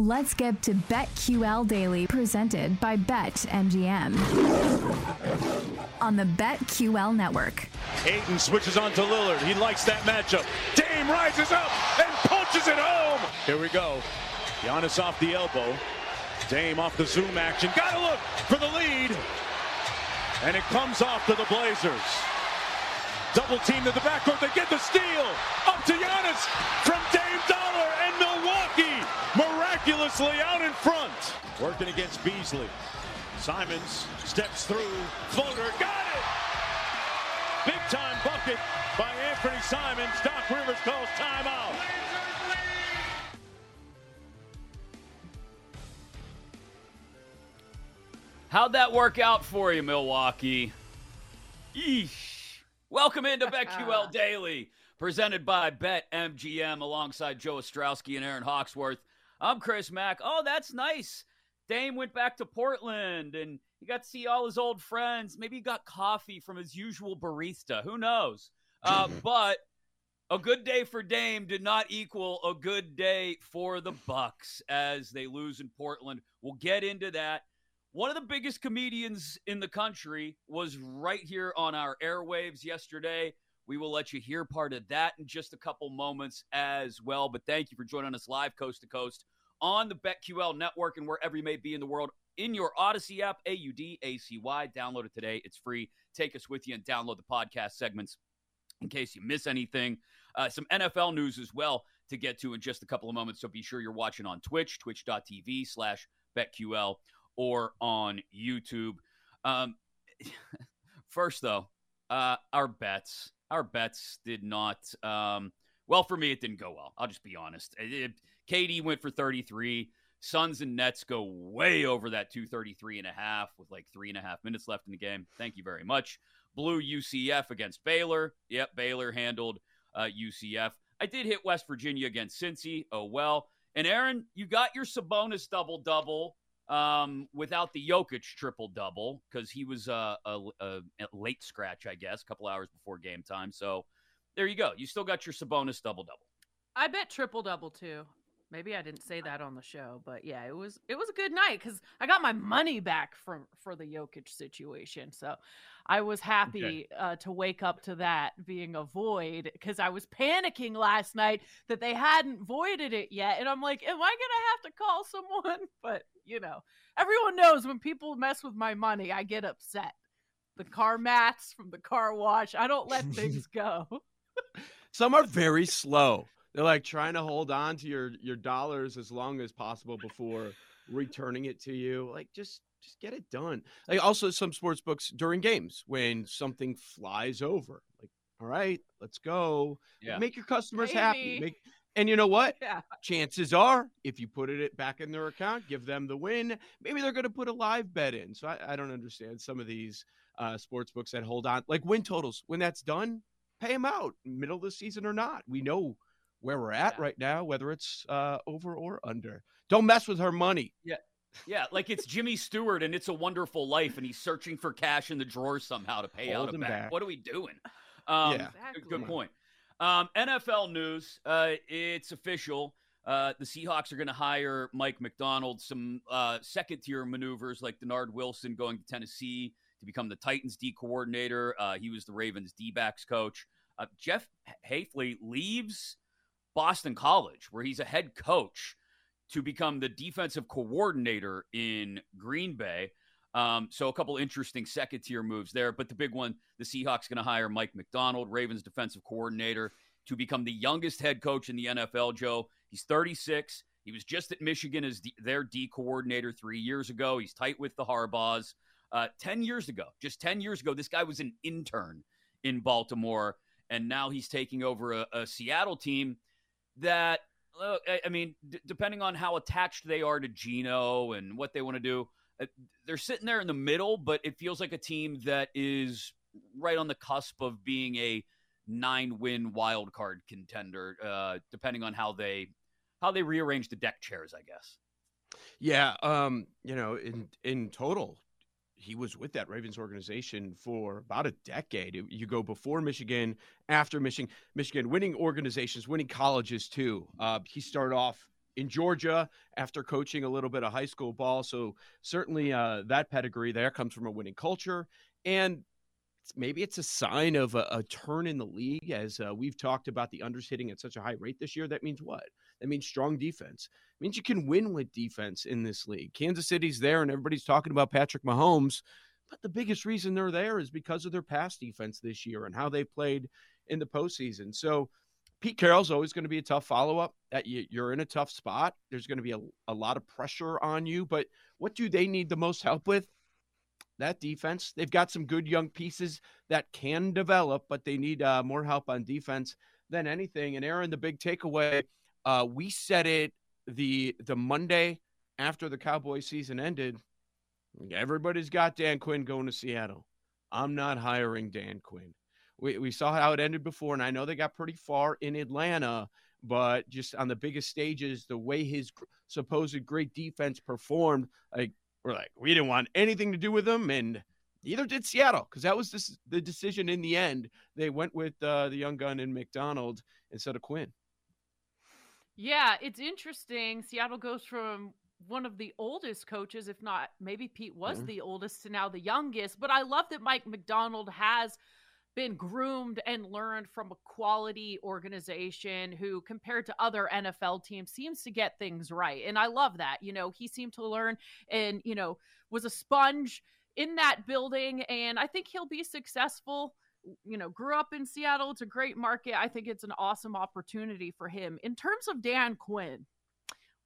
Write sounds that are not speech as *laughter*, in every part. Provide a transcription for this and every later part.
Let's get to BetQL Daily, presented by BetMGM on the BetQL Network. Ayton switches on to Lillard. He likes that matchup. Dame rises up and punches it home. Here we go. Giannis off the elbow. Dame off the zoom action. Got to look for the lead. And it comes off to the Blazers. Double team to the backcourt. They get the steal. Up to Giannis from Dame. Miraculously out in front. Working against Beasley. Simons steps through. Floater. Got it. Big time bucket by Anfernee Simons. Doc Rivers calls timeout. How'd that work out for you, Milwaukee? Eesh. Welcome into *laughs* BetQL Daily, presented by BetMGM alongside Joe Ostrowski and Erin Hawksworth. I'm Chris Mack. Oh, that's nice. Dame went back to Portland and he got to see all his old friends. Maybe he got coffee from his usual barista. Who knows? Uh, *laughs* but a good day for Dame did not equal a good day for the Bucks as they lose in Portland. We'll get into that. One of the biggest comedians in the country was right here on our airwaves yesterday. We will let you hear part of that in just a couple moments as well. But thank you for joining us live coast to coast on the BetQL network and wherever you may be in the world in your Audacy app, A U D A C Y. Download it today. It's free. Take us with you and download the podcast segments in case you miss anything. Uh, some NFL news as well to get to in just a couple of moments. So be sure you're watching on Twitch, twitch.tv slash BetQL or on YouTube. Um, *laughs* first, though, uh, our bets. Our bets did not. Um, well, for me, it didn't go well. I'll just be honest. It, it, KD went for 33. Suns and Nets go way over that 233 and a half with like three and a half minutes left in the game. Thank you very much. Blue UCF against Baylor. Yep, Baylor handled uh, UCF. I did hit West Virginia against Cincy. Oh, well. And Erin, you got your Sabonis double double um, without the Jokic triple double because he was uh, a, a, a, late scratch, I guess, a couple hours before game time. So there you go. You still got your Sabonis double double. I bet triple double too. Maybe I didn't say that on the show, but yeah, it was it was a good night because I got my money back from for the Jokic situation. So I was happy okay. uh, to wake up to that being a void because I was panicking last night that they hadn't voided it yet, and I'm like, am I gonna have to call someone? *laughs* But you know, everyone knows when people mess with my money, I get upset. The car mats from the car wash, I don't let *laughs* things go. *laughs* Some are very slow. They're like trying to hold on to your your dollars as long as possible before returning it to you. Like just just get it done. Like also some sports books during games when something flies over. Like, all right, let's go. Yeah. Make your customers Maybe. happy. Make and you know what? *laughs* Yeah. Chances are, if you put it back in their account, give them the win. Maybe they're going to put a live bet in. So I, I don't understand some of these uh, sports books that hold on, like win totals. When that's done, pay them out, middle of the season or not. We know where we're at yeah. right now, whether it's uh, over or under. Don't mess with her money. Yeah. Yeah, like it's Jimmy Stewart and It's a Wonderful Life, and he's searching for cash in the drawers somehow to pay Hold out a bet. Back. What are we doing? Um, yeah. Exactly. Good point. Um, NFL news. Uh, it's official. Uh, the Seahawks are going to hire Mike Macdonald, Some uh, second tier maneuvers like Dennard Wilson going to Tennessee to become the Titans D coordinator. Uh, he was the Ravens D backs coach. Uh, Jeff Hafley leaves Boston College, where he's a head coach, to become the defensive coordinator in Green Bay. Um, so a couple interesting second tier moves there. But the big one, the Seahawks going to hire Mike Macdonald, Ravens defensive coordinator, to become the youngest head coach in the NFL. Joe, he's 36. He was just at Michigan as their D coordinator three years ago. He's tight with the Harbaughs. Uh, 10 years ago, just 10 years ago, this guy was an intern in Baltimore. And now he's taking over a, a Seattle team that, uh, I mean, d- depending on how attached they are to Geno and what they want to do, uh, they're sitting there in the middle, but it feels like a team that is right on the cusp of being a nine win wild card contender, uh, depending on how they how they rearrange the deck chairs, I guess. Yeah, um, you know, in in total, he was with that Ravens organization for about a decade. You go before Michigan, after Michigan, Michigan winning organizations, winning colleges too. Uh, he started off in Georgia after coaching a little bit of high school ball. So certainly uh, that pedigree there comes from a winning culture. And maybe it's a sign of a, a turn in the league as uh, we've talked about the unders hitting at such a high rate this year. That means what? That means strong defense. It means you can win with defense in this league. Kansas City's there, and everybody's talking about Patrick Mahomes. But the biggest reason they're there is because of their pass defense this year and how they played in the postseason. So Pete Carroll's always going to be a tough follow up. That you're in a tough spot. There's going to be a, a lot of pressure on you. But what do they need the most help with? That defense. They've got some good young pieces that can develop, but they need uh, more help on defense than anything. And Erin, the big takeaway, uh, we said it the the Monday after the Cowboy season ended. Everybody's got Dan Quinn going to Seattle. I'm not hiring Dan Quinn. We, we saw how it ended before, and I know they got pretty far in Atlanta, but just on the biggest stages, the way his supposed great defense performed, like we're like we didn't want anything to do with them, and neither did Seattle because that was this, the decision in the end. They went with uh, the young gun in Macdonald instead of Quinn. Yeah, it's interesting. Seattle goes from one of the oldest coaches, if not maybe Pete was mm-hmm. the oldest, to now the youngest. But I love that Mike Macdonald has been groomed and learned from a quality organization who, compared to other NFL teams, seems to get things right. And I love that. You know, he seemed to learn and, you know, was a sponge in that building. And I think he'll be successful. You know, grew up in Seattle. It's a great market. I think it's an awesome opportunity for him. In terms of Dan Quinn,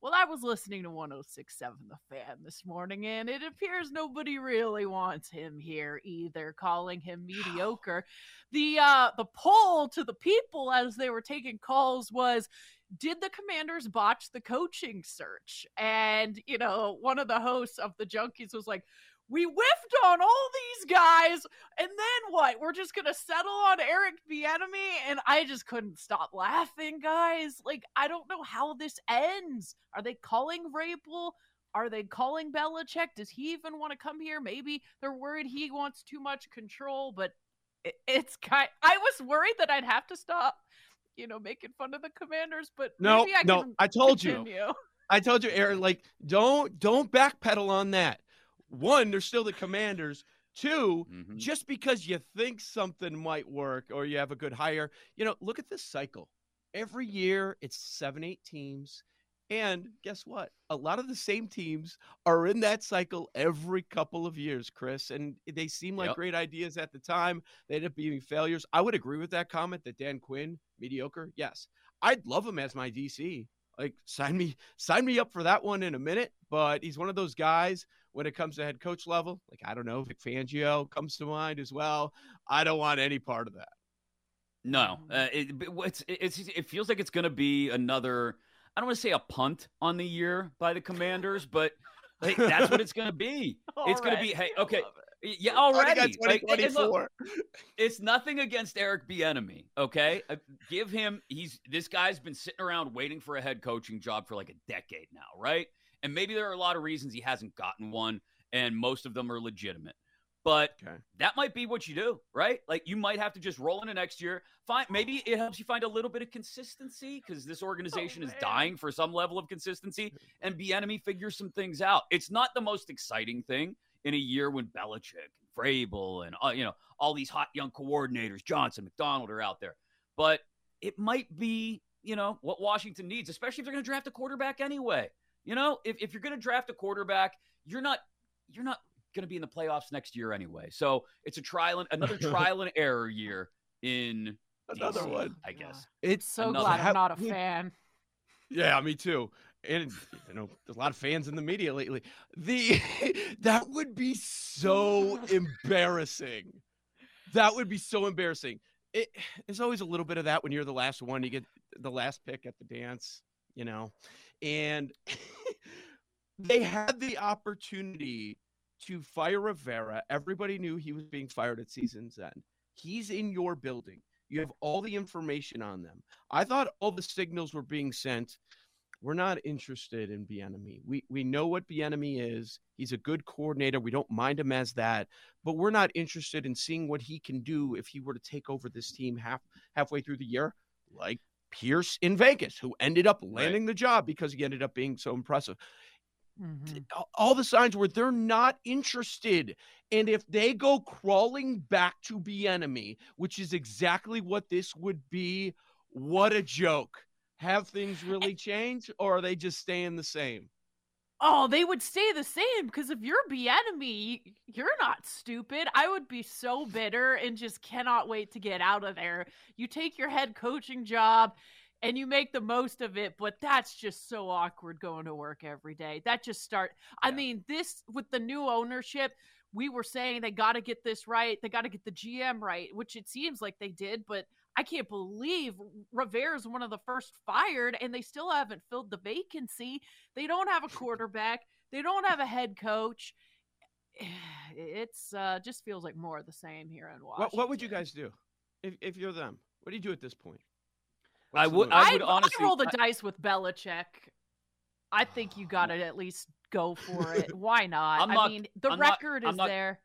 well, I was listening to 1067 The Fan this morning, and it appears nobody really wants him here either, calling him *sighs* mediocre. The uh the poll to the people as they were taking calls was did the commanders botch the coaching search? And, you know, one of the hosts of the junkies was like, we whiffed on all these guys, and then what? We're just gonna settle on Eric Bieniemy, and I just couldn't stop laughing, guys. Like, I don't know how this ends. Are they calling Vrabel? Are they calling Belichick? Does he even want to come here? Maybe they're worried he wants too much control, but it, it's kind. I was worried that I'd have to stop, you know, making fun of the Commanders, but no, I no, I told continue. you. I told you, Erin. Like, don't don't backpedal on that one, they're still the commanders. 2 mm-hmm. just because you think something might work or you have a good hire, you know, look at this cycle. Every year it's seven, eight teams. And guess what? A lot of the same teams are in that cycle every couple of years, Chris. And they seem like yep. great ideas at the time. They end up being failures. I would agree with that comment that Dan Quinn, mediocre. Yes. I'd love him as my DC. Like sign me, sign me up for that one in a minute. But he's one of those guys when it comes to head coach level. Like I don't know, Vic Fangio comes to mind as well. I don't want any part of that. No, uh, it, it's, it's it feels like it's going to be another. I don't want to say a punt on the year by the Commanders, but like, that's what it's going to be. *laughs* it's going to be hey, okay, yeah, already. Like, look, *laughs* it's nothing against Eric Bieniemy. Okay, uh, give him. He's this guy's been sitting around waiting for a head coaching job for like a decade now, right? And maybe there are a lot of reasons he hasn't gotten one, and most of them are legitimate. But okay. that might be what you do, right? Like you might have to just roll into next year. Find maybe it helps you find a little bit of consistency because this organization oh, is dying for some level of consistency, and Bieniemy figures some things out. It's not the most exciting thing in a year when Belichick Vrabel and uh, you know all these hot young coordinators, Johnson, Macdonald are out there. But it might be you know, what Washington needs, especially if they're going to draft a quarterback anyway. You know, if, if you're going to draft a quarterback, you're not you're not going to be in the playoffs next year anyway. So it's a trial and another *laughs* trial and error year in Another DC, one. I guess. It's So Another- glad I'm not a fan. Yeah, me too. And you know, there's a lot of fans in the media lately. The *laughs* that would be so *laughs* embarrassing. That would be so embarrassing. It, there's always a little bit of that when you're the last one. You get the last pick at the dance, you know, and *laughs* they had the opportunity to fire Rivera. Everybody knew he was being fired at season's end. He's in your building. You have all the information on them. I thought all the signals were being sent. We're not interested in Bieniemy. We we know what Bieniemy is. He's a good coordinator. We don't mind him as that, but we're not interested in seeing what he can do if he were to take over this team half halfway through the year, like Pierce in Vegas, who ended up landing the job because he ended up being so impressive Mhm. all- all the signs were they're not interested. And if they go crawling back to Bieniemy, which is exactly what this would be, what a joke. Have things really changed or are they just staying the same? Oh, they would stay the same because if you're Bieniemy, you're not stupid. I would be so bitter and just cannot wait to get out of there. You take your head coaching job and you make the most of it, but that's just so awkward going to work every day. That just start I mean, this with the new ownership, we were saying they got to get this right. They got to get the GM right, which it seems like they did, but I can't believe Rivera's one of the first fired and they still haven't filled the vacancy. They don't have a quarterback. They don't have a head coach. *sighs* It's uh just feels like more of the same here in Washington. What, what would you guys do if, if you're them? What do you do at this point? I What's the would- I I would honestly- roll the I- dice with Belichick. I think you *sighs* got to at least go for it. Why not? I'm I not- mean, the I'm not- record I'm is not- there.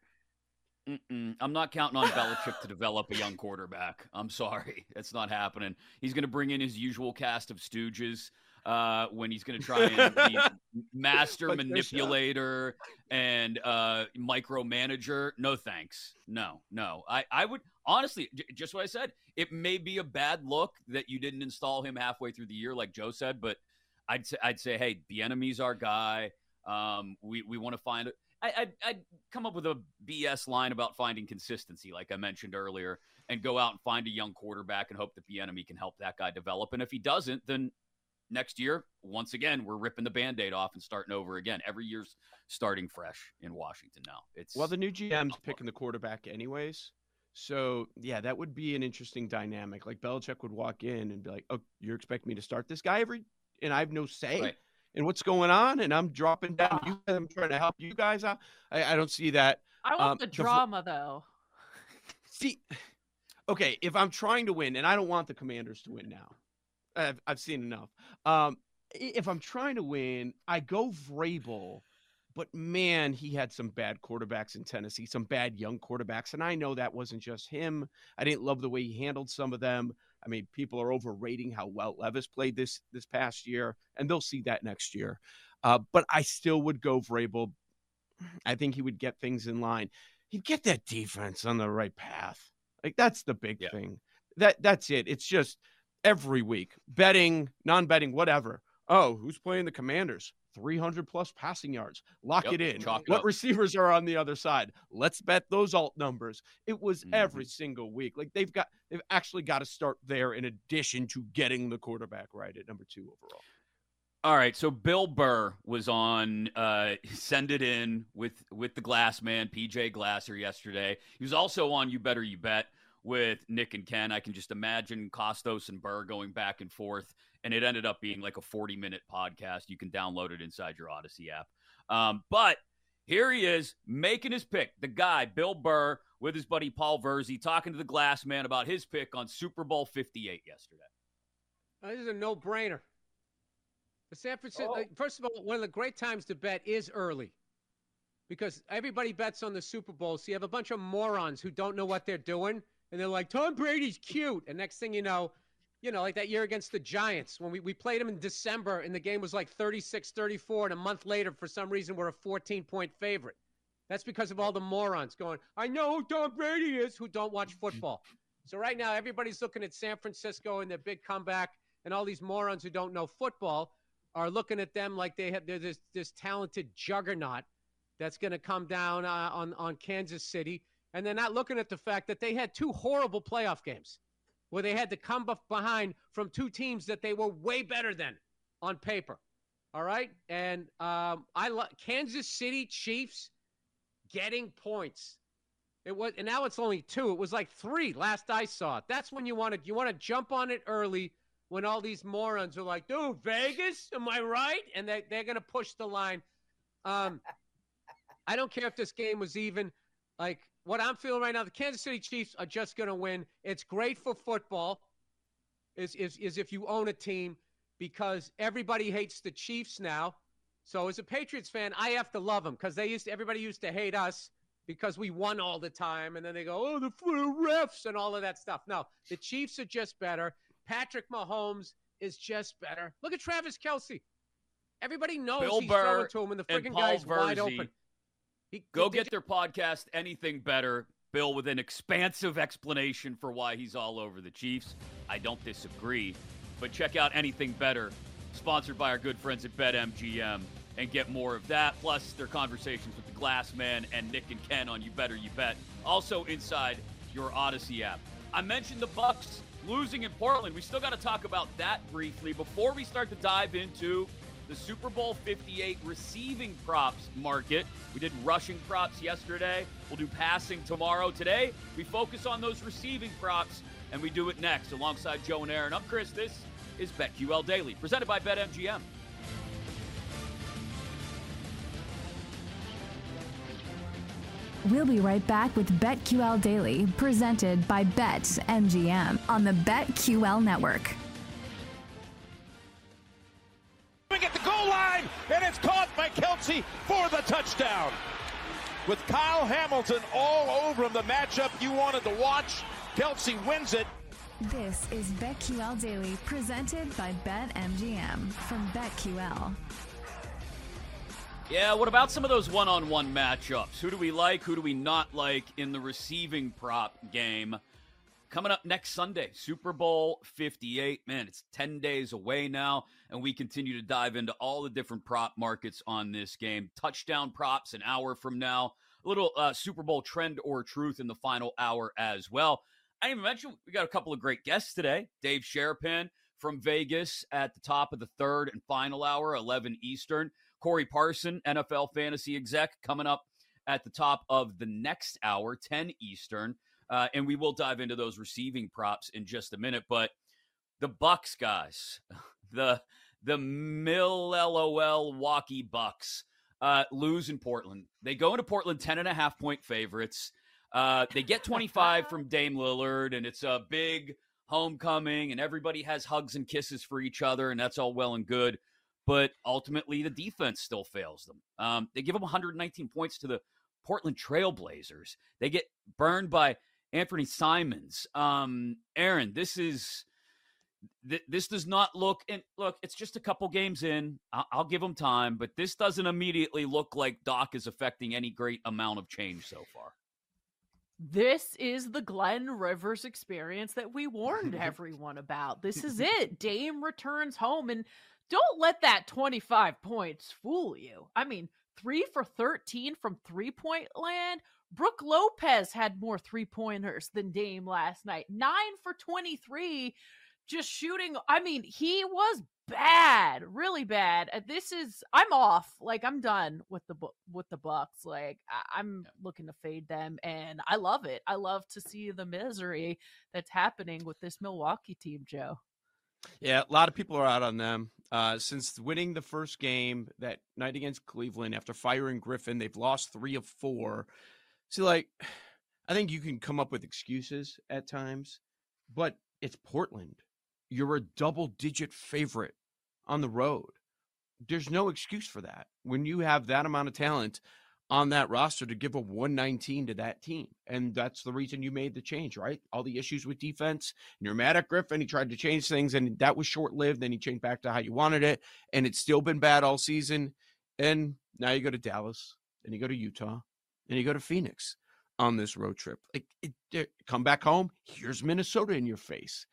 Mm-mm. I'm not counting on Belichick to *laughs* develop a young quarterback. I'm sorry, it's not happening. He's going to bring in his usual cast of stooges uh, when he's going to try and be *laughs* master manipulator and uh, micromanager. No thanks. No, no. I, I would honestly, j- just what I said. It may be a bad look that you didn't install him halfway through the year, like Joe said, but I'd say, I'd say, hey, Bieniemy's our guy. Um, we we want to find it. I, I'd, I'd come up with a BS line about finding consistency, like I mentioned earlier, and go out and find a young quarterback and hope that Bieniemy can help that guy develop. And if he doesn't, then next year, once again, we're ripping the band aid off and starting over again. Every year's starting fresh in Washington now. It's Well, the new GM's picking the quarterback anyways. So yeah, that would be an interesting dynamic. Like Belichick would walk in and be like, "Oh, you're expecting me to start this guy every?" And I have no say Right. In what's going on, and I'm dropping down. You, I'm trying to help you guys out. I, I don't see that. I want Um, the the drama though. See, okay, if I'm trying to win, and I don't want the Commanders to win now, I've, I've seen enough. Um, if I'm trying to win, I go Vrabel, but man, he had some bad quarterbacks in Tennessee, some bad young quarterbacks, and I know that wasn't just him. I didn't love the way he handled some of them. I mean, people are overrating how well Levis played this this past year, and they'll see that next year. Uh, but I still would go Vrabel. I think he would get things in line. He'd get that defense on the right path. Like that's the big Yeah. thing. That that's it. It's just every week, betting, non-betting, whatever. Oh, who's playing the Commanders? 300 plus passing yards. Lock Yep, it in. it what up. receivers are on the other side? Let's bet those alt numbers. It was Mhm. every single week. Like they've got they've actually got to start there in addition to getting the quarterback right at number 2 overall. All right, so Bill Burr was on uh, Send It In with with the Glass Man, PJ Glasser yesterday. He was also on You Better You Bet with Nick and Ken. I can just imagine Kostos and Burr going back and forth, and it ended up being like a 40 minute podcast. You can download it inside your Odyssey app. Um, but here he is making his pick. The guy, Bill Burr, with his buddy Paul Verzi, talking to the Glass Man about his pick on Super Bowl 58 yesterday. Uh, This is a no-brainer. The San Francisco. uh, First of all, one of the great times to bet is early, because everybody bets on the Super Bowl. So you have a bunch of morons who don't know what they're doing, and they're like, "Tom Brady's cute," and next thing you know, you know, like that year against the Giants when we, we played them in December, and the game was like 36-34, and a month later, for some reason, we're a 14-point favorite. That's because of all the morons going, "I know who Tom Brady is," who don't watch football. So right now, everybody's looking at San Francisco and their big comeback and all these morons who don't know football are looking at them like they have they're this this talented juggernaut that's going to come down uh, on on Kansas City, and they're not looking at the fact that they had two horrible playoff games where they had to come behind from two teams that they were way better than on paper. All right, and um, I love Kansas City Chiefs getting points. It was, and now it's only two. It was like three last I saw it. That's when you want to you want to jump on it early when all these morons are like, dude, Vegas, am I right? And they, they're to push the line. Um, I don't care if this game was even. Like, what I'm feeling right now, the Kansas City Chiefs are just going to win. It's great for football, is, is, is if you own a team, because everybody hates the Chiefs now. So as a Patriots fan, I have to love them because they used to, everybody used to hate us because we won all the time, and then they go, oh, the refs and all of that stuff. No, the Chiefs are just better. Patrick Mahomes is just better. Look at Travis Kelce. Everybody knows Bill he's Burr throwing to him, and the freaking guy's wide open. He, Go get you... their podcast, Anything Better. Bill with an expansive explanation for why he's all over the Chiefs. I don't disagree, but check out Anything Better, sponsored by our good friends at BetMGM, and get more of that. Plus, their conversations with the Glass Man and Nick and Ken on You Better You Bet. Also inside your Audacy app. I mentioned the Bucks losing in Portland. We still got to talk about that briefly before we start to dive into the Super Bowl 58 receiving props market. We did rushing props yesterday. We'll do passing tomorrow. Today, we focus on those receiving props, and we do it next alongside Joe and Erin. I'm Chris. This is BetQL Daily, presented by BetMGM. We'll be right back with BetQL Daily, presented by BetMGM on the BetQL network. Goal line, and it's caught by Kelce for the touchdown. With Kyle Hamilton all over him, the matchup you wanted to watch, Kelce wins it. This is BetQL Daily, presented by BetMGM from BetQL. Yeah, what about some of those one on one matchups? Who do we like? Who do we not like in the receiving prop game? Coming up next Sunday, Super Bowl 58. Man, it's 10 days away now, and we continue to dive into all the different prop markets on this game. Touchdown props an hour from now. A little uh, Super Bowl trend or truth in the final hour as well. I even mention we got a couple of great guests today. Dave Sharapan from Vegas at the top of the third and final hour, 11 Eastern. Corey Parson, NFL fantasy exec, coming up at the top of the next hour, 10 Eastern. Uh, and we will dive into those receiving props in just a minute. But the Bucks guys, *laughs* the the mill lol walkie Bucks uh, lose in Portland. They go into Portland 10 and a half point favorites. Uh, they get 25 *laughs* from Dame Lillard, and it's a big homecoming, and everybody has hugs and kisses for each other, and that's all well and good but ultimately the defense still fails them. Um, they give them 119 points to the Portland Trailblazers. They get burned by Anfernee Simons. Um, Erin, this is th- this does not look and look. It's just a couple games in. I'll, I'll give them time, but this doesn't immediately look like Doc is affecting any great amount of change so far. This is the Glenn Rivers experience that we warned *laughs* everyone about. This is it. Dame returns home and don't let that 25 points fool you. I mean, three for 13 from three point land. Brook Lopez had more three pointers than Dame last night. Nine for 23, just shooting. I mean, he was bad, really bad. This is I'm off. Like I'm done with the with the Bucks. Like I, am looking to fade them, and I love it. I love to see the misery that's happening with this Milwaukee team, Joe. Yeah, a lot of people are out on them. Uh, since winning the first game that night against Cleveland after firing Griffin, they've lost three of four. See, like, *sighs* I think you can come up with excuses at times, but it's Portland. You're a double digit favorite on the road. There's no excuse for that. When you have that amount of talent, on that roster to give a 119 to that team. And that's the reason you made the change, right? All the issues with defense. And you're mad at Griffin. He tried to change things and that was short lived. Then he changed back to how you wanted it. And it's still been bad all season. And now you go to Dallas and you go to Utah and you go to Phoenix on this road trip. Like, it, it, come back home. Here's Minnesota in your face.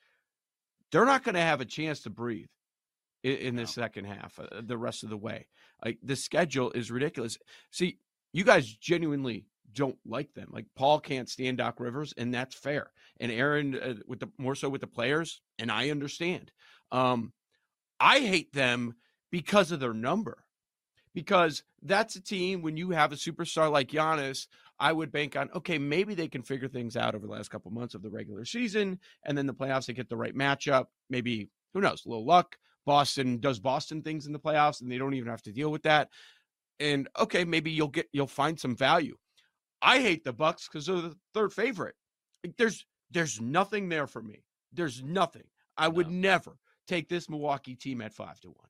they're not going to have a chance to breathe in, in the No. second half, uh, the rest of the way. Like the schedule is ridiculous. See, you guys genuinely don't like them. Like Paul can't stand Doc Rivers, and that's fair. And Erin, uh, with the more so with the players, and I understand. Um, I hate them because of their number, because that's a team when you have a superstar like Giannis. I would bank on okay, maybe they can figure things out over the last couple months of the regular season, and then the playoffs they get the right matchup. Maybe who knows, a little luck. Boston does Boston things in the playoffs, and they don't even have to deal with that. And okay, maybe you'll get you'll find some value. I hate the Bucks because they're the third favorite. Like, there's there's nothing there for me. There's nothing. I would No. never take this Milwaukee team at five to one.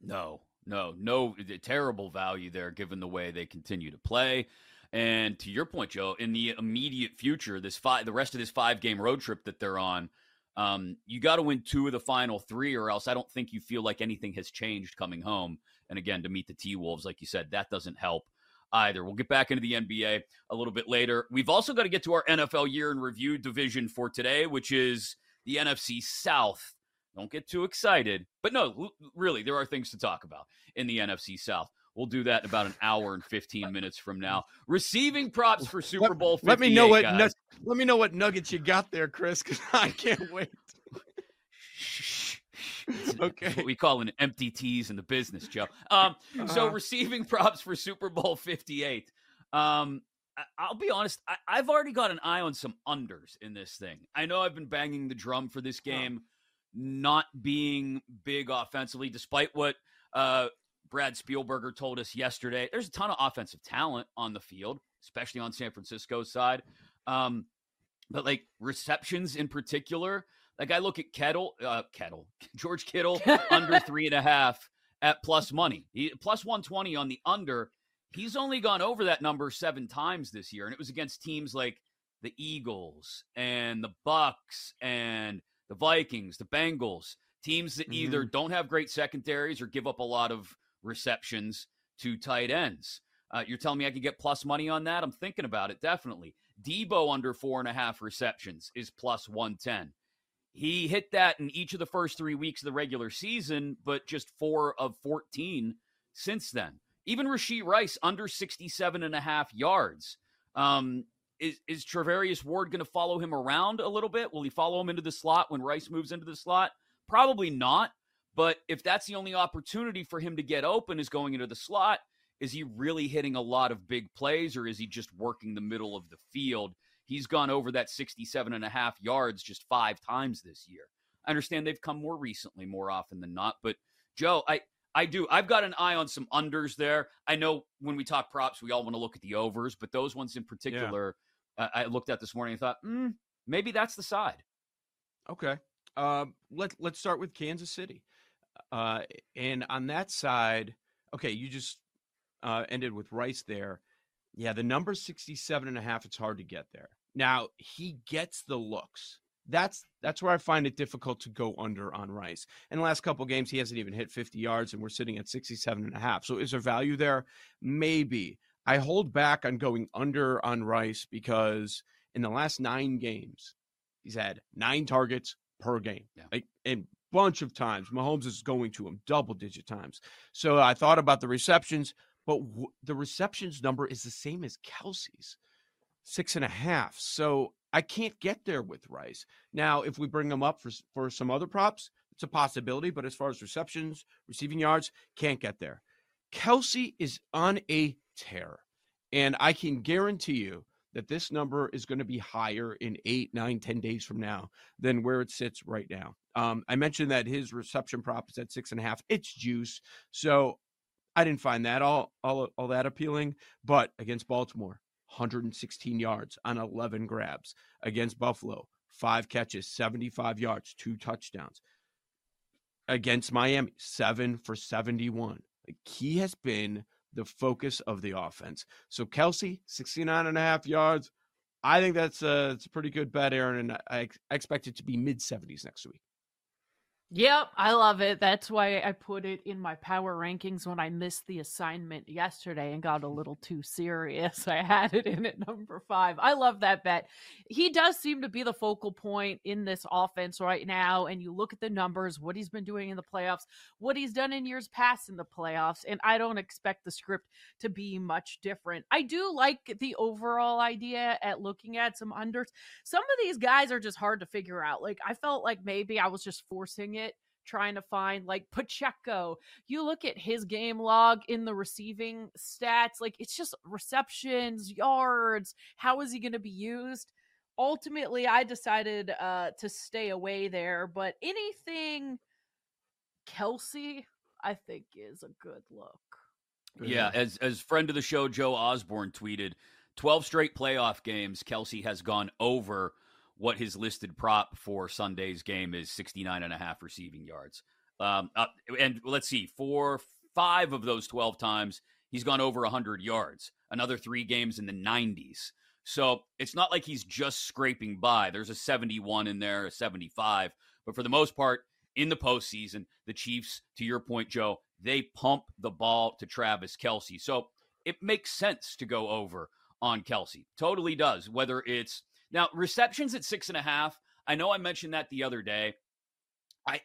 No, no, no terrible value there given the way they continue to play. And to your point, Joe, in the immediate future, this five the rest of this five game road trip that they're on, um, you got to win two of the final three, or else I don't think you feel like anything has changed coming home. And again, to meet the T Wolves, like you said, that doesn't help either. We'll get back into the NBA a little bit later. We've also got to get to our NFL year in review division for today, which is the NFC South. Don't get too excited. But no, really, there are things to talk about in the NFC South. We'll do that in about an hour and 15 minutes from now. Receiving props for Super Bowl 58, Let me know what guys. let me know what nuggets you got there, Chris, because *laughs* I can't wait. Okay. what we call an empty tease in the business, Joe. Um, so Uh-huh. receiving *laughs* props for Super Bowl 58. Um, I'll be honest, I- I've already got an eye on some unders in this thing. I know I've been banging the drum for this game not being big offensively, despite what uh, Brad Spielberger told us yesterday. There's a ton of offensive talent on the field, especially on San Francisco's side. Um, but like receptions in particular, like I look at Kettle, uh, Kettle, *laughs* George Kittle under *laughs* three and a half at plus money, he, plus 120 on the under. He's only gone over that number seven times this year, and it was against teams like the Eagles and the Bucks and the Vikings, the Bengals, teams that either don't have great secondaries or give up a lot of receptions to tight ends. Uh, you're telling me I could get plus money on that? I'm thinking about it definitely. Deebo under four and a half receptions is plus 110. He hit that in each of the first three weeks of the regular season, but just four of 14 since then. Even Rashee Rice under 67 and a half yards. Um, is, is Charvarius Ward going to follow him around a little bit? Will he follow him into the slot when Rice moves into the slot? Probably not. But if that's the only opportunity for him to get open is going into the slot, is he really hitting a lot of big plays or is he just working the middle of the field? He's gone over that 67 and a half yards just five times this year. I understand they've come more recently, more often than not. But Joe, I, I do. I've got an eye on some unders there. I know when we talk props, we all want to look at the overs, but those ones in particular, uh, I looked at this morning and thought, mm, maybe that's the side. Okay. Um, let let's start with Kansas City. Uh, and on that side, okay, you just uh, ended with Rice there. Yeah, the number 67 and a half, it's hard to get there. Now, he gets the looks. That's that's where I find it difficult to go under on Rice. In the last couple games, he hasn't even hit 50 yards, and we're sitting at 67 and a half. So is there value there? Maybe. I hold back on going under on Rice because in the last nine games, he's had nine targets per game. Yeah. Like and bunch of times, Mahomes is going to him double digit times. So I thought about the receptions, but w- the receptions number is the same as Kelce's six and a half. So I can't get there with Rice. Now, if we bring him up for, for some other props, it's a possibility. But as far as receptions, receiving yards, can't get there. Kelce is on a tear. And I can guarantee you that this number is going to be higher in eight, nine, ten days from now than where it sits right now. Um, I mentioned that his reception prop is at six and a half. It's juice. So I didn't find that all all, all that appealing. But against Baltimore, 116 yards on 11 grabs. Against Buffalo, five catches, 75 yards, two touchdowns. Against Miami, seven for 71. Like, he has been the focus of the offense. So Kelce, 69 and a half yards. I think that's a, it's a pretty good bet, Erin, and I, I expect it to be mid 70s next week. Yep, I love it. That's why I put it in my power rankings when I missed the assignment yesterday and got a *laughs* little too serious. *laughs* I had it in at number five. I love that bet. He does seem to be the focal point in this offense right now. And you look at the numbers, what he's been doing in the playoffs, what he's done in years past in the playoffs. And I don't expect the script to be much different. I do like the overall idea at looking at some unders. Some of these guys are just hard to figure out. Like, I felt like maybe I was just forcing it trying to find like Pacheco. You look at his game log in the receiving stats, like it's just receptions, yards. How is he going to be used? Ultimately, I decided uh, to stay away there, but anything Kelce, I think, is a good look. Yeah, as as friend of the show Joe Osborne tweeted, 12 straight playoff games Kelce has gone over what his listed prop for Sunday's game is 69 and a half receiving yards. Um, uh, and let's see, for five of those 12 times, he's gone over 100 yards, another three games in the 90s. So it's not like he's just scraping by. There's a 71 in there, a 75. But for the most part, in the postseason, the Chiefs, to your point, Joe, they pump the ball to Travis Kelce. So it makes sense to go over on Kelce. Totally does. Whether it's now, receptions at six and a half. I know I mentioned that the other day. I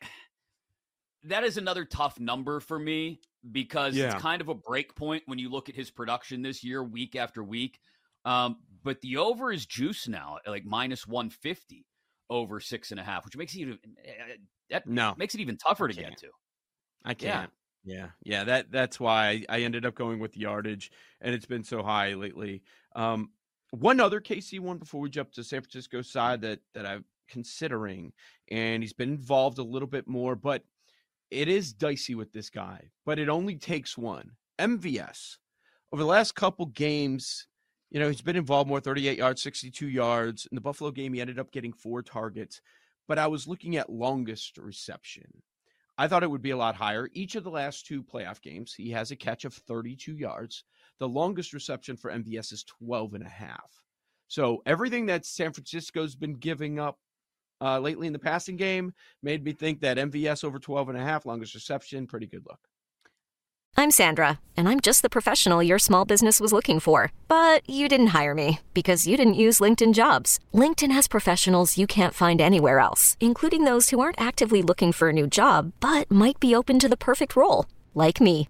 *sighs* that is another tough number for me because yeah. it's kind of a break point when you look at his production this year, week after week. Um, but the over is juice now, like minus one fifty over six and a half, which makes it even eh, that no makes it even tougher to get to. I can't. Yeah. yeah, yeah. That that's why I ended up going with yardage, and it's been so high lately. Um, one other KC one before we jump to San Francisco side that that I'm considering, and he's been involved a little bit more, but it is dicey with this guy. But it only takes one. MVS over the last couple games, you know, he's been involved more 38 yards, 62 yards. In the Buffalo game, he ended up getting four targets. But I was looking at longest reception. I thought it would be a lot higher. Each of the last two playoff games, he has a catch of 32 yards. The longest reception for MVS is 12 and a half. So everything that San Francisco's been giving up uh, lately in the passing game made me think that MVS over 12 and a half, longest reception, pretty good look. I'm Sandra, and I'm just the professional your small business was looking for. But you didn't hire me because you didn't use LinkedIn jobs. LinkedIn has professionals you can't find anywhere else, including those who aren't actively looking for a new job, but might be open to the perfect role, like me.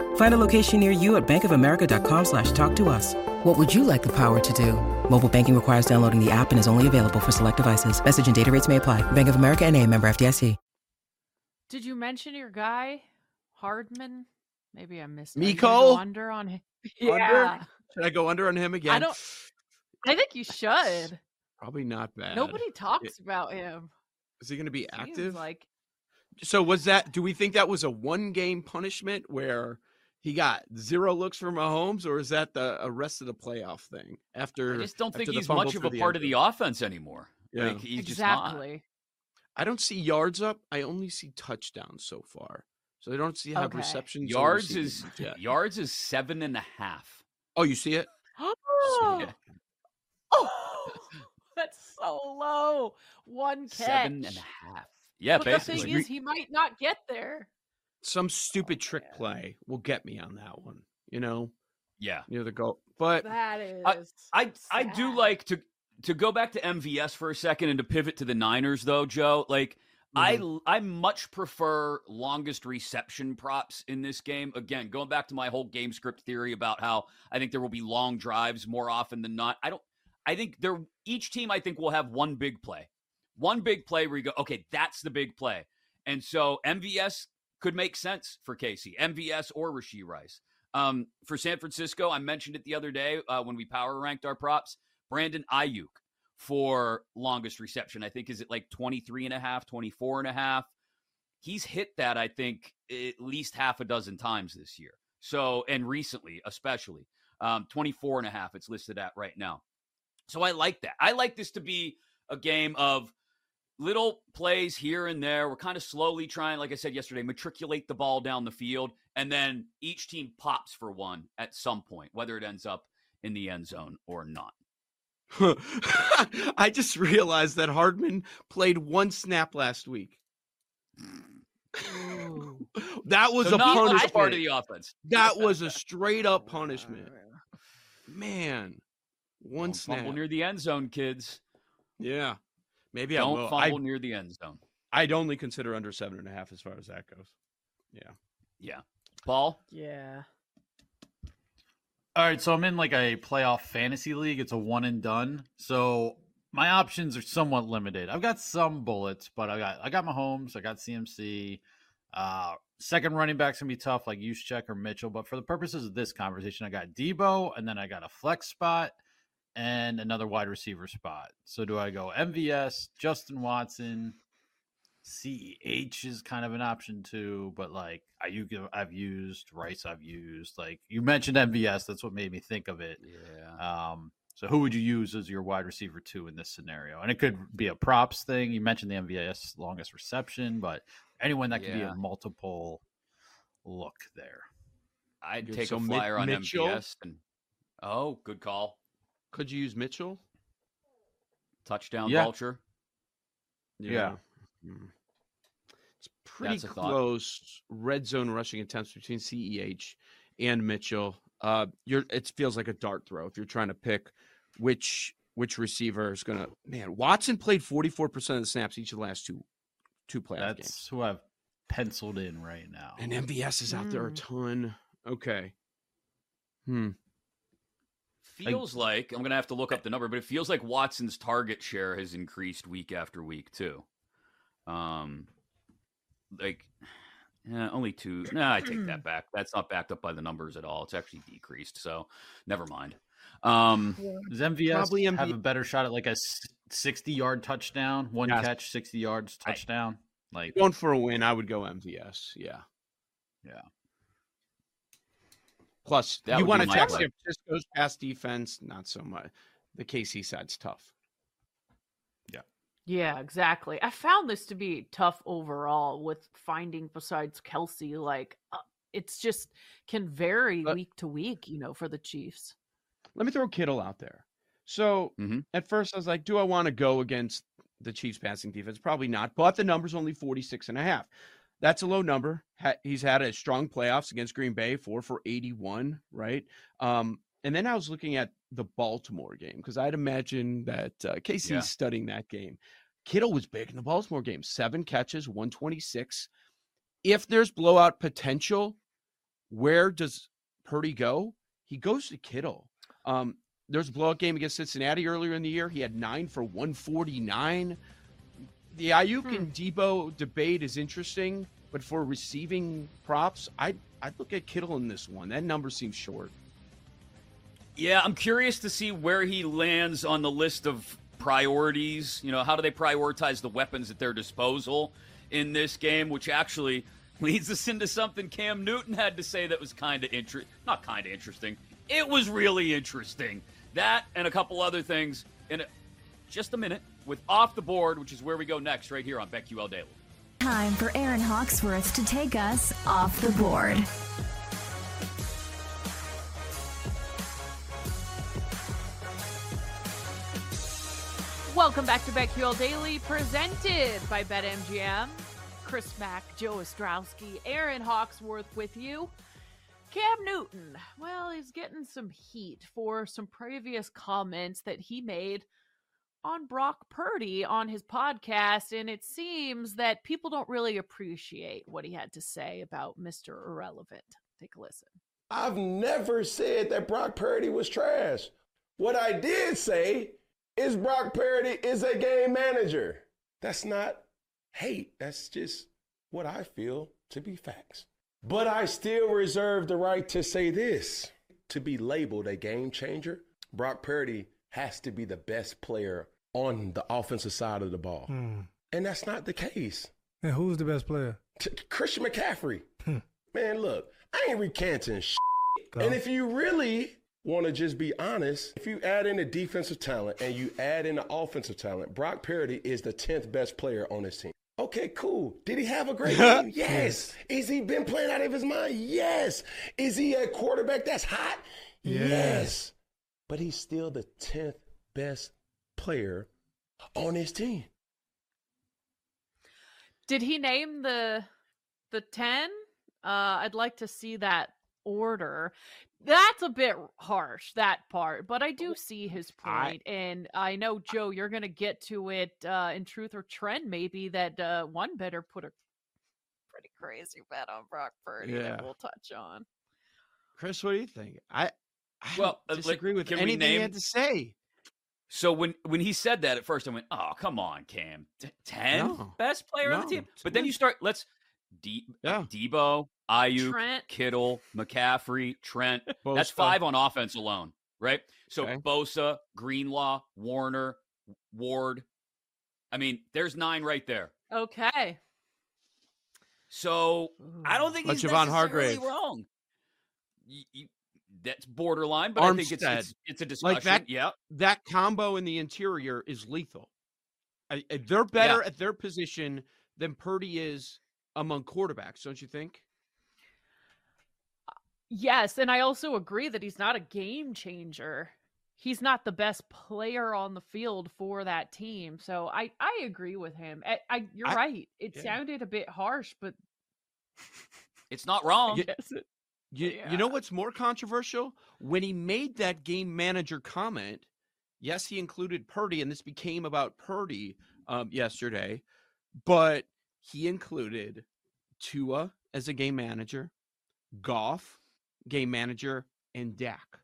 Find a location near you at bankofamerica.com slash talk to us. What would you like the power to do? Mobile banking requires downloading the app and is only available for select devices. Message and data rates may apply. Bank of America and a member FDIC. Did you mention your guy, Hardman? Maybe I missed Mecole? Under on him. *laughs* Yeah. Under? Should I go under on him again? I don't. I think you should. Probably not bad. Nobody talks it, about him. Is he going to be active? like. So was that? Do we think that was a one game punishment where? He got zero looks from Mahomes, or is that the rest of the playoff thing? After I just don't think he's much of a part of the offense anymore. Yeah, like, he's exactly. I don't see yards up. I only see touchdowns so far. So I don't see how okay. receptions. Yards is yards is seven and a half. Oh, you see it? *gasps* Oh, see it. oh that's so low. One catch. Seven and a half. Yeah, but basically. The thing is, he might not get there some stupid trick play will get me on that one. You know. Yeah. Near the goal, but that is. I I, I do like to to go back to MVS for a second and to pivot to the Niners, though, Joe, like mm-hmm. I I much prefer longest reception props in this game. Again, going back to my whole game script theory about how I think there will be long drives more often than not. I don't. I think there each team I think will have one big play, one big play where you go, okay, that's the big play, and so MVS could make sense for KC, MVS or Rashee Rice. Um, for San Francisco, I mentioned it the other day uh, when we power ranked our props. Brandon Aiyuk for longest reception. I think is it like 23 and a half, 24 and a half. He's hit that I think at least half a dozen times this year. So and recently especially. Um 24 and a half it's listed at right now. So I like that. I like this to be a game of little plays here and there. We're kind of slowly trying, like I said yesterday, matriculate the ball down the field, and then each team pops for one at some point, whether it ends up in the end zone or not. *laughs* I just realized that Hardman played one snap last week. *laughs* that was so a punishment. part of the offense. That was a *laughs* straight up punishment. Man, one Don't snap near the end zone, kids. Yeah, maybe I Don't I will. fumble I, near the end zone. I'd only consider under seven and a half as far as that goes. Yeah, yeah. Paul. Yeah. All right, so I'm in like a playoff fantasy league. It's a one and done. So my options are somewhat limited. I've got some bullets, but I got I got Mahomes, I got CMC. Uh, second running back's gonna be tough, like Juszczyk or Mitchell. But for the purposes of this conversation, I got Deebo, and then I got a flex spot and another wide receiver spot. So do I go MVS, Justin Watson, CEH is kind of an option too, but like I you I've used Rice, I've used like you mentioned MVS. That's what made me think of it. Yeah. Um. So who would you use as your wide receiver two in this scenario? And it could be a props thing. You mentioned the MVS longest reception, but anyone that could yeah. be a multiple look there. I'd Good. take So a Mi- flyer on MVS and oh, good call. Could you use Mitchell? Touchdown Yeah. vulture. Yeah. Hmm. It's pretty That's close red zone rushing attempts between CEH and Mitchell. Uh, you're it feels like a dart throw if you're trying to pick which which receiver is gonna. Man, Watson played 44 percent of the snaps each of the last two two playoff That's games, who I've penciled in right now. and MVS is out there a Mm. ton. Okay. Hmm. Feels like I'm going to have to look up the number, but it feels like Watson's target share has increased week after week too. Um, like, yeah, only two. Nah, I take that *clears throat* back. That's not backed up by the numbers at all. It's actually decreased. So, never mind. Um, Does MVS Probably have MV a better shot at like a 60 yard touchdown, one Yes. catch, 60 yards touchdown? Like, Going for a win, I would go MVS. Yeah. yeah. Plus, That you want to my check play. San Francisco's pass defense, not so much. The KC side's tough. Yeah, Yeah, exactly. I found this to be tough overall with finding besides Kelce. Like, uh, it's just can vary But- week to week, you know, for the Chiefs. Let me throw Kittle out there. So Mhm. at first I was like, do I want to go against the Chiefs passing defense? Probably not. But the number's only 46 and a half. That's a low number. He's had a strong playoffs against Green Bay, four for 81, right? Um, and then I was looking at the Baltimore game because I'd imagine that uh, KC's Yeah. studying that game. Kittle was big in the Baltimore game, seven catches, 126. If there's blowout potential, where does Purdy go? He goes to Kittle. Um, there's a blowout game against Cincinnati earlier in the year. He had nine for 149. The Aiyuk hmm. and Deebo debate is interesting, but for receiving props, I'd, I'd look at Kittle in this one. That number seems short. Yeah, I'm curious to see where he lands on the list of priorities. You know, how do they prioritize the weapons at their disposal in this game, which actually *laughs* leads us into something Cam Newton had to say that was kind of interesting. Not kind of interesting. It was really interesting. That and a couple other things in a, just a minute with Off the Board, which is where we go next, right here on BetQL Daily. Time for Erin Hawksworth to take us off the board. Welcome back to BetQL Daily, presented by BetMGM. Chris Mack, Joe Ostrowski, Erin Hawksworth with you. Cam Newton, well, he's getting some heat for some previous comments that he made on Brock Purdy on his podcast, and it seems that people don't really appreciate what he had to say about Mr. Irrelevant. Take a listen. I've never said that Brock Purdy was trash. What I did say is Brock Purdy is a game manager. That's not hate. That's just what I feel to be facts. But I still reserve the right to say this. To be labeled a game changer, Brock Purdy has to be the best player on the offensive side of the ball. Hmm. And that's not the case. And who's the best player? T- Christian McCaffrey. Hmm. Man, look, I ain't recanting shit. And if you really want to just be honest, if you add in the defensive talent and you add in the offensive talent, Brock Purdy is the 10th best player on this team. Okay, cool. Did he have a great *laughs* game? Yes. Is he been playing out of his mind? Yes. Is he a quarterback that's hot? Yes. yes. But he's still the 10th best player on his team. Did he name the the 10? Uh I'd like to see that order. That's a bit harsh, that part, but I do see his I- point, and I know Joe, you're gonna get to it uh, in Truth or Trend, maybe that uh, one bettor put a pretty crazy bet on Brock Purdy Yeah. that we'll touch on. Chris, what do you think? I, I Well, uh, don't like, disagree with can we anything he had to say. So when when he said that at first, I went, "Oh, come on, Cam, T- ten No. best player on the team." But then you start, let's De- Yeah. Deebo, Aiyuk, Trent. Kittle, McCaffrey, Trent. *laughs* That's five on offense alone, right? So Okay. Bosa, Greenlaw, Warner, Ward. I mean, there's nine right there. Okay. So I don't think But he's Javon necessarily Hargrave. wrong. You- you- that's borderline, but I think it's, it's it's a discussion. Like that, yeah. that combo in the interior is lethal. I, I- they're better at their position than Purdy is among quarterbacks, don't you think? Uh, yes, and I also agree that he's not a game changer. He's not the best player on the field for that team. So I I agree with him. I, I you're I- right. It yeah. sounded a bit harsh, but It's not wrong. *laughs* Yes, it- You, you know what's more controversial? When he made that game manager comment, yes, he included Purdy, and this became about Purdy um, yesterday, but he included Tua as a game manager, Goff, game manager, and Dak.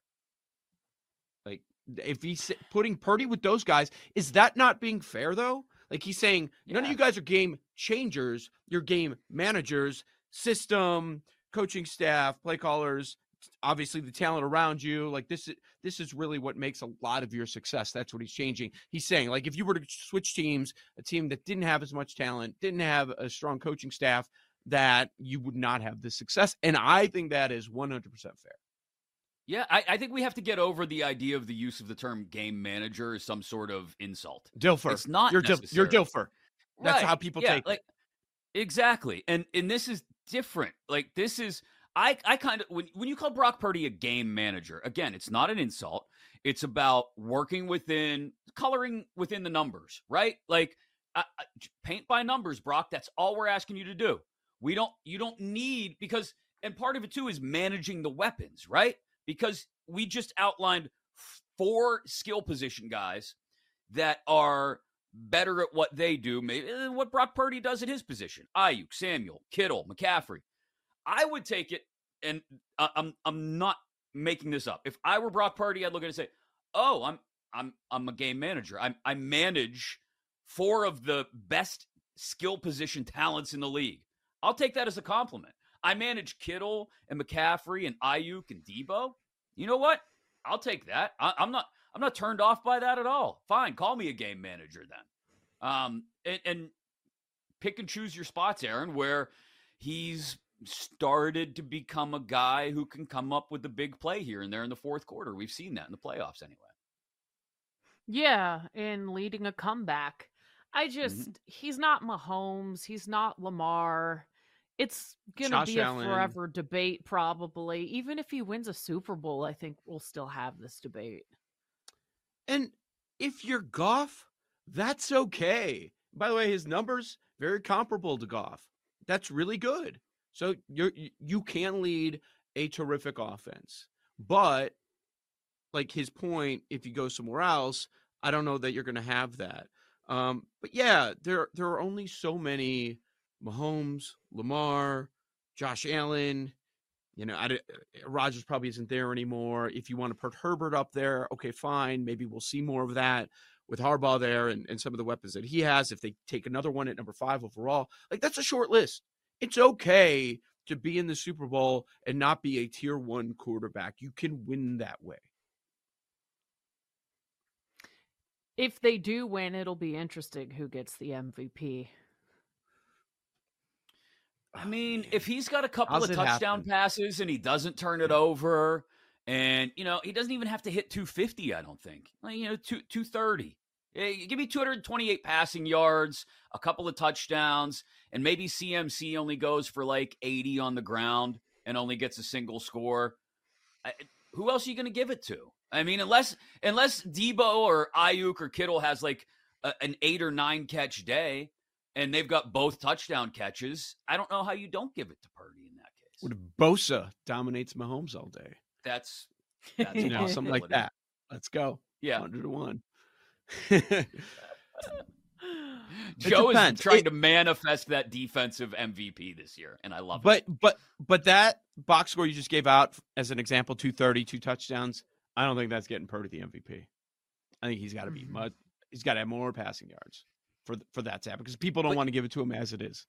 Like, if he's putting Purdy with those guys, is that not being fair though? Like he's saying, none of you guys are game changers, you're game managers, system, coaching staff, play callers, obviously the talent around you. Like this is this is really what makes a lot of your success. That's what he's changing. He's saying, like, if you were to switch teams, a team that didn't have as much talent, didn't have a strong coaching staff, that you would not have the success. And I think that is 100% fair. Yeah, I, I think we have to get over the idea of the use of the term game manager as some sort of insult. Dilfer. It's not You're, Dil- you're. Dilfer. That's Right, how people yeah, take like, it. Exactly. And and this is different. Like this is I I kind of when when you call Brock Purdy a game manager, again, it's not an insult. It's about working within coloring within the numbers, right? Like I, I- paint by numbers, Brock. That's all we're asking you to do. We don't you don't need because and part of it too is managing the weapons, right? Because we just outlined four skill position guys that are better at what they do, maybe eh, than what Brock Purdy does at his position. Aiyuk, Samuel, Kittle, McCaffrey. I would take it, and I- I'm I'm not making this up. If I were Brock Purdy, I'd look at it and say, "Oh, I'm I'm I'm a game manager. I I manage four of the best skill position talents in the league. I'll take that as a compliment. I manage Kittle and McCaffrey and Aiyuk and Deebo. You know what? I'll take that. I, I'm not I'm not turned off by that at all. Fine, call me a game manager then. Um, and, and pick and choose your spots, Erin, where he's started to become a guy who can come up with the big play here and there in the fourth quarter. We've seen that in the playoffs anyway. Yeah, in leading a comeback. I just he's not Mahomes, he's not Lamar. It's gonna Josh be a forever debate, probably. Even if he wins a Super Bowl, I think we'll still have this debate. And if you're Goff, that's okay. By the way, his numbers very comparable to Goff. That's really good. So you- you can lead a terrific offense. But like his point, if you go somewhere else, I don't know that you're going to have that. Um, but yeah, there there are only so many Mahomes, Lamar, Josh Allen. You know, I, uh, Rodgers probably isn't there anymore. If you want to put Herbert up there, okay, fine. Maybe we'll see more of that with Harbaugh there and, and some of the weapons that he has. If they take another one at number five overall, like that's a short list. It's okay to be in the Super Bowl and not be a tier one quarterback. You can win that way. If they do win, it'll be interesting who gets the MVP. I mean, if he's got a couple How's of touchdown happen? passes and he doesn't turn it over, and you know he doesn't even have to hit 250. I don't think. Like, you know, two 230. Eh, Give me 228 passing yards, a couple of touchdowns, and maybe CMC only goes for like 80 on the ground and only gets a single score. I, who else are you going to give it to? I mean, unless unless Deebo or Aiyuk or Kittle has like a, an eight or nine catch day, and they've got both touchdown catches, I don't know how you don't give it to Purdy in that case. What Bosa dominates Mahomes all day? That's that's You know, something like that. Let's go. Yeah. 100 to 1. *laughs* Joe is trying It- to manifest that defensive MVP this year, and I love But it. But but but that box score you just gave out as an example, 230, two touchdowns. I don't think that's getting Purdy the MVP. I think he's got to be mm-hmm. much. He's got to have more passing yards for for that to happen because people don't But- want to give it to him as it is.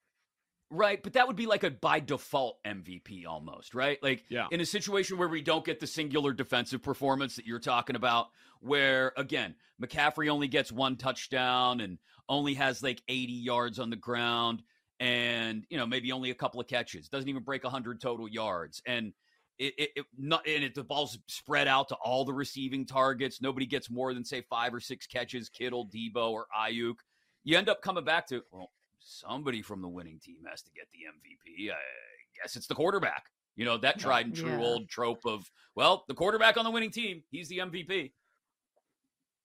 Right, but that would be like a by default MVP almost, right? Like Yeah. in a situation where we don't get the singular defensive performance that you're talking about, where again, McCaffrey only gets one touchdown and only has like 80 yards on the ground and, you know, maybe only a couple of catches, doesn't even break 100 total yards. And it, it, it not, and it, the ball's spread out to all the receiving targets. Nobody gets more than say five or six catches, Kittle, Deebo, or Aiyuk. You end up coming back to, well, somebody from the winning team has to get the MVP. I guess it's the quarterback. You know, that tried and true Yeah. old trope of, well, the quarterback on the winning team, he's the MVP.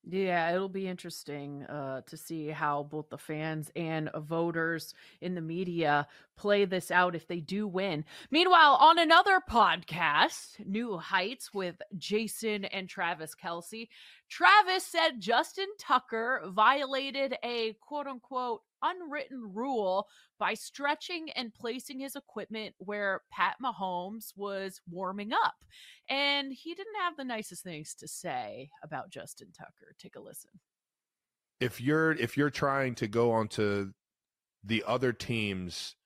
Yeah, it'll be interesting uh, to see how both the fans and voters in the media play this out if they do win. Meanwhile, on another podcast, New Heights with Jason and Travis Kelce, Travis said Justin Tucker violated a quote unquote unwritten rule by stretching and placing his equipment where Pat Mahomes was warming up. And he didn't have the nicest things to say about Justin Tucker. Take a listen. if you're if you're trying to go onto the other team's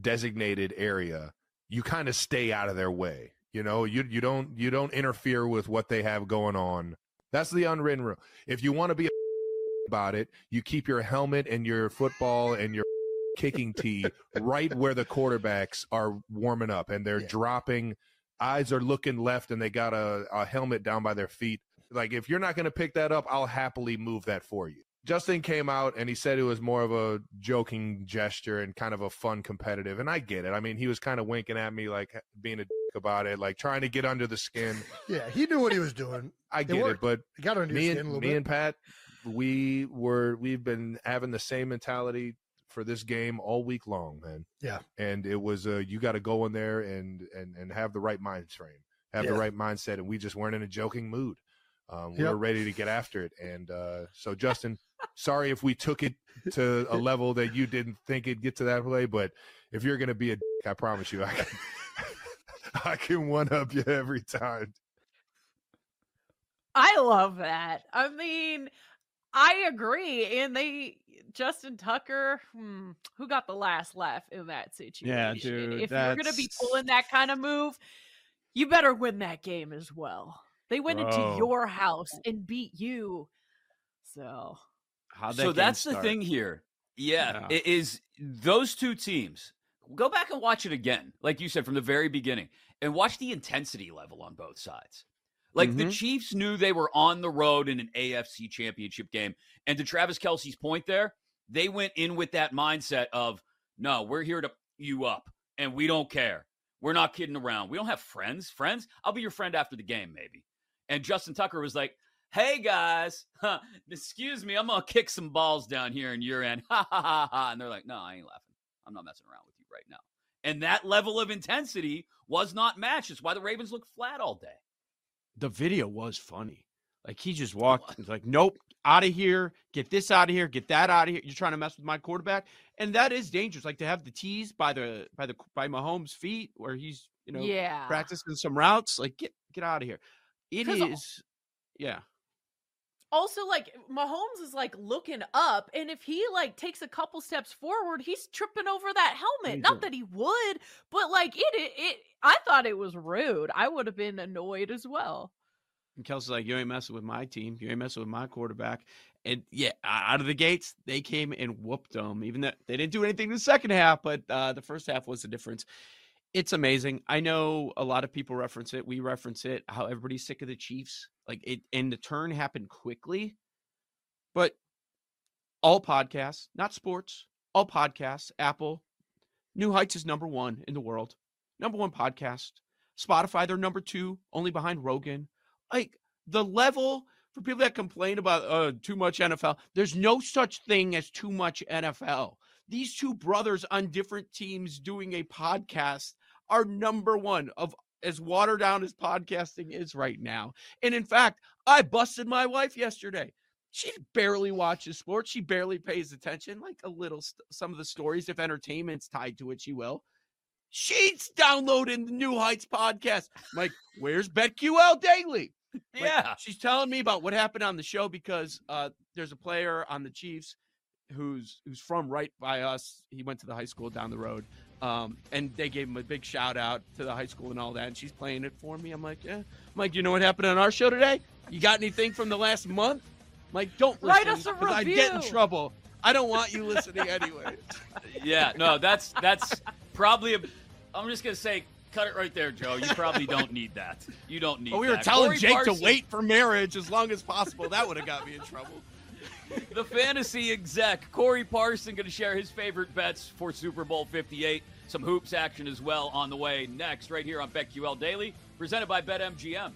designated area, you kind of stay out of their way. You know, you you don't you don't interfere with what they have going on. That's the unwritten rule. If you want to be a about it, you keep your helmet and your football and your *laughs* kicking tee right where the quarterbacks are warming up and they're dropping eyes are looking left and they got a, a helmet down by their feet. Like if you're not going to pick that up, I'll happily move that for you. Justin came out and he said it was more of a joking gesture and kind of a fun competitive. And I get it. I mean, he was kind of winking at me, like being a dick about it, like trying to get under the skin. *laughs* Yeah, he knew what he was doing. I get it, but He got under me and me bit. and Pat, we were we've been having the same mentality for this game all week long, man. Yeah. And it was uh you got to go in there and and and have the right mind frame, have the right mindset, and we just weren't in a joking mood. Um, we Yep. were ready to get after it, and uh, so *laughs* Justin, sorry if we took it to a level that you didn't think it'd get to that way, but if you're gonna be a dick, *laughs* I promise you, I can, *laughs* I can one up you every time. I love that. I mean, I agree. And they, Justin Tucker, hmm, who got the last laugh in that situation? Yeah, dude, If you're going to be pulling that kind of move, you better win that game as well. They went into your house and beat you. So, How'd so that's the thing here. Yeah, Yeah. it is those two teams. Go back and watch it again, like you said from the very beginning, and watch the intensity level on both sides. Like the Mhm. Chiefs knew they were on the road in an AFC championship game. And to Travis Kelce's point there, they went in with that mindset of, no, we're here to you up and we don't care. We're not kidding around. We don't have friends. Friends? I'll be your friend after the game, maybe. And Justin Tucker was like, hey guys, huh, excuse me, I'm gonna kick some balls down here in your end. *laughs* Ha ha ha ha. And they're like, no, I ain't laughing. I'm not messing around with you right now. And that level of intensity was not matched. It's why the Ravens look flat all day. The video was funny. Like he just walked, he's like, "Nope, out of here, get this out of here, get that out of here. You're trying to mess with my quarterback, and that is dangerous. Like to have the tees by the by the by Mahomes' feet, where he's you know Yeah. practicing some routes. Like get get out of here. It is, yeah. Also, like Mahomes is like looking up, and if he like takes a couple steps forward, he's tripping over that helmet. Me Not that he would, but like it, it, it I thought it was rude. I would have been annoyed as well. And Kelce's like, you ain't messing with my team. You ain't messing with my quarterback. And yeah, out of the gates, they came and whooped them. Even though they didn't do anything in the second half, but uh, the first half was the difference. It's amazing. I know a lot of people reference it. We reference it. How everybody's sick of the Chiefs. Like it, and the turn happened quickly. But all podcasts, not sports, all podcasts, Apple, New Heights is number one in the world. Number one podcast. Spotify, they're number two, only behind Rogan. Like the level for people that complain about uh, too much NFL, there's no such thing as too much NFL. These two brothers on different teams doing a podcast are number one of as watered down as podcasting is right now. And in fact, I busted my wife yesterday. She barely watches sports. She barely pays attention. Like a little, some of the stories, if entertainment's tied to it, she will. She's downloading the New Heights podcast. I'm like, where's BetQL Daily? *laughs* Like, Yeah. she's telling me about what happened on the show because uh, there's a player on the Chiefs who's who's from right by us. He went to the high school down the road, um, and they gave him a big shout out to the high school and all that. And she's playing it for me. I'm like, yeah. I'm like, you know what happened on our show today? You got anything from the last month? I'm like, don't listen Write us a 'cause I get in trouble. I don't want you listening anyway. *laughs* Yeah, no, that's that's probably a. I'm just gonna say, cut it right there, Joe. You probably don't need that. You don't need. But we were that. telling Corey Jake Parson, to wait for marriage as long as possible. That would have got me in trouble. The fantasy exec Corey Parson going to share his favorite bets for Super Bowl 58. Some hoops action as well on the way next, right here on BetQL Daily, presented by BetMGM.